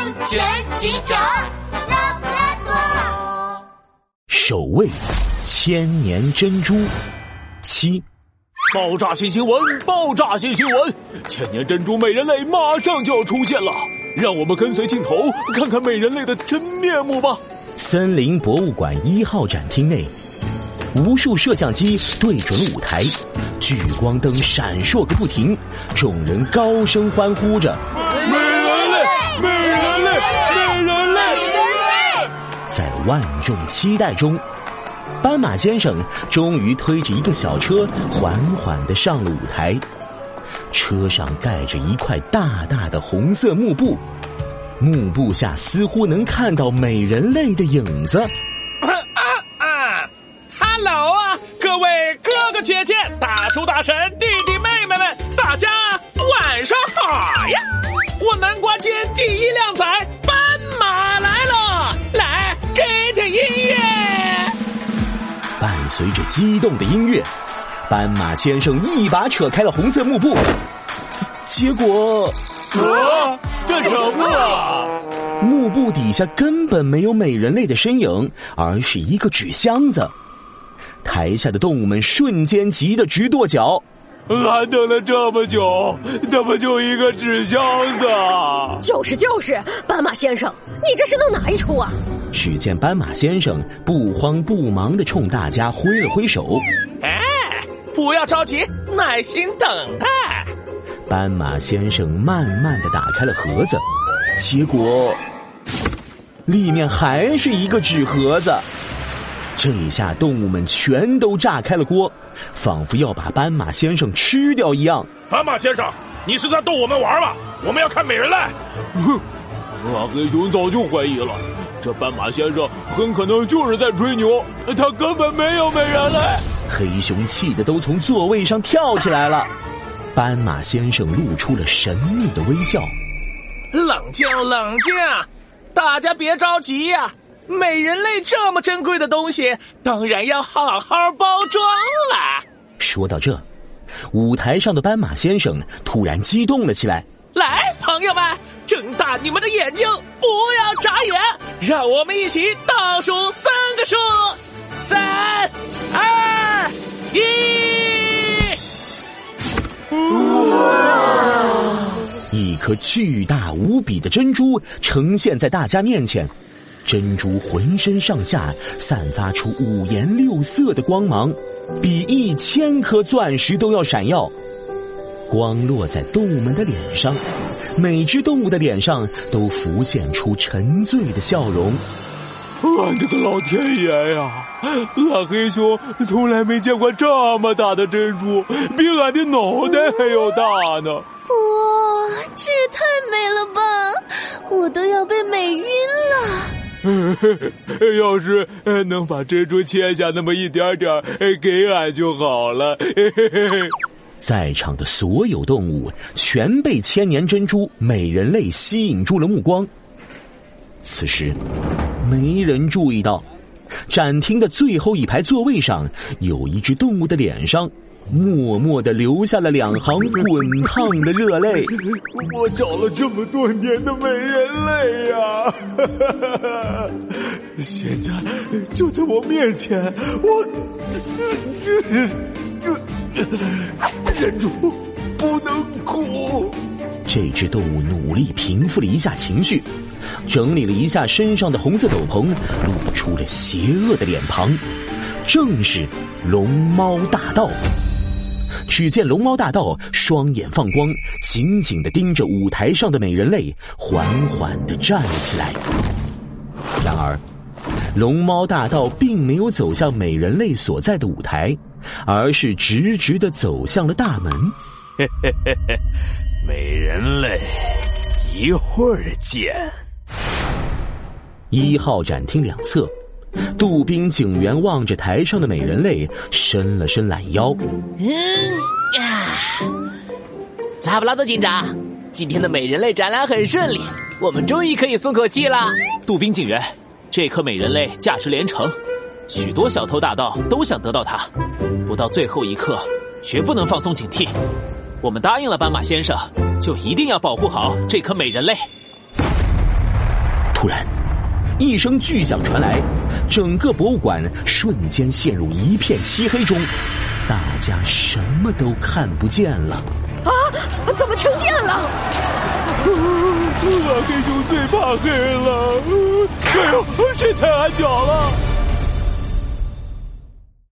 安全警长拉布拉多。守卫千年珍珠七。爆炸性新闻！爆炸性新闻！千年珍珠美人类马上就要出现了，让我们跟随镜头看看美人类的真面目吧。森林博物馆一号展厅内，无数摄像机对准舞台，聚光灯闪烁个不停，众人高声欢呼着：“万众期待中。斑马先生终于推着一个小车，缓缓的上了舞台。车上盖着一块大大的红色幕布，幕布下似乎能看到美人类的影子。啊啊！Hello 啊，各位哥哥姐姐、大叔大婶、弟弟妹妹们，大家晚上好呀！我南瓜街第一辆随着激动的音乐，斑马先生一把扯开了红色幕布，结果，啊，这什么啊？幕布底下根本没有美人类的身影，而是一个纸箱子。台下的动物们瞬间急得直跺脚。俺等了这么久，怎么就一个纸箱子？就是就是，斑马先生，你这是弄哪一出啊？只见斑马先生不慌不忙的冲大家挥了挥手。哎，不要着急，耐心等待。斑马先生慢慢的打开了盒子，结果里面还是一个纸盒子。这一下动物们全都炸开了锅，仿佛要把斑马先生吃掉一样。斑马先生，你是在逗我们玩吗？我们要看美人类。哼，阿黑熊早就怀疑了，这斑马先生很可能就是在吹牛，他根本没有美人类。黑熊气得都从座位上跳起来了。斑马先生露出了神秘的微笑。冷静，冷静，大家别着急呀。美人类这么珍贵的东西，当然要好好包装了。说到这，舞台上的斑马先生突然激动了起来。来，朋友们，睁大你们的眼睛，不要眨眼，让我们一起倒数三个数：三、二、一。哇！一颗巨大无比的珍珠呈现在大家面前。珍珠浑身上下散发出五颜六色的光芒，比一千颗钻石都要闪耀。光落在动物们的脸上，每只动物的脸上都浮现出沉醉的笑容。俺的个老天爷呀！俺黑熊从来没见过这么大的珍珠，比俺的脑袋还要大呢！哇，这也太美了吧！我都要被美晕了。要是能把珍珠切下那么一点点给俺就好了。在场的所有动物全被千年珍珠美人类吸引住了目光。此时，没人注意到，展厅的最后一排座位上有一只动物的脸上。默默的流下了两行滚烫的热泪。我找了这么多年的美人类呀，现在就在我面前，我忍住不能哭。这只动物努力平复了一下情绪，整理了一下身上的红色斗篷，露出了邪恶的脸庞，正是龙猫大盗。只见龙猫大盗双眼放光，紧紧的盯着舞台上的美人类，缓缓的站了起来。然而，龙猫大道并没有走向美人类所在的舞台，而是直直的走向了大门。嘿嘿嘿嘿，美人类，一会儿见。一号展厅两侧。杜宾警员望着台上的美人类，伸了伸懒腰。嗯呀，拉布拉多警长，今天的美人类展览很顺利，我们终于可以松口气了。杜宾警员，这颗美人泪价值连城。许多小偷大盗都想得到它。不到最后一刻绝不能放松警惕。我们答应了斑马先生就一定要保护好这颗美人泪。突然一声巨响传来整个博物馆瞬间陷入一片漆黑中大家什么都看不见了。啊怎么停电了？啊啊，黑熊最怕黑了。哎呦，谁踩俺脚了？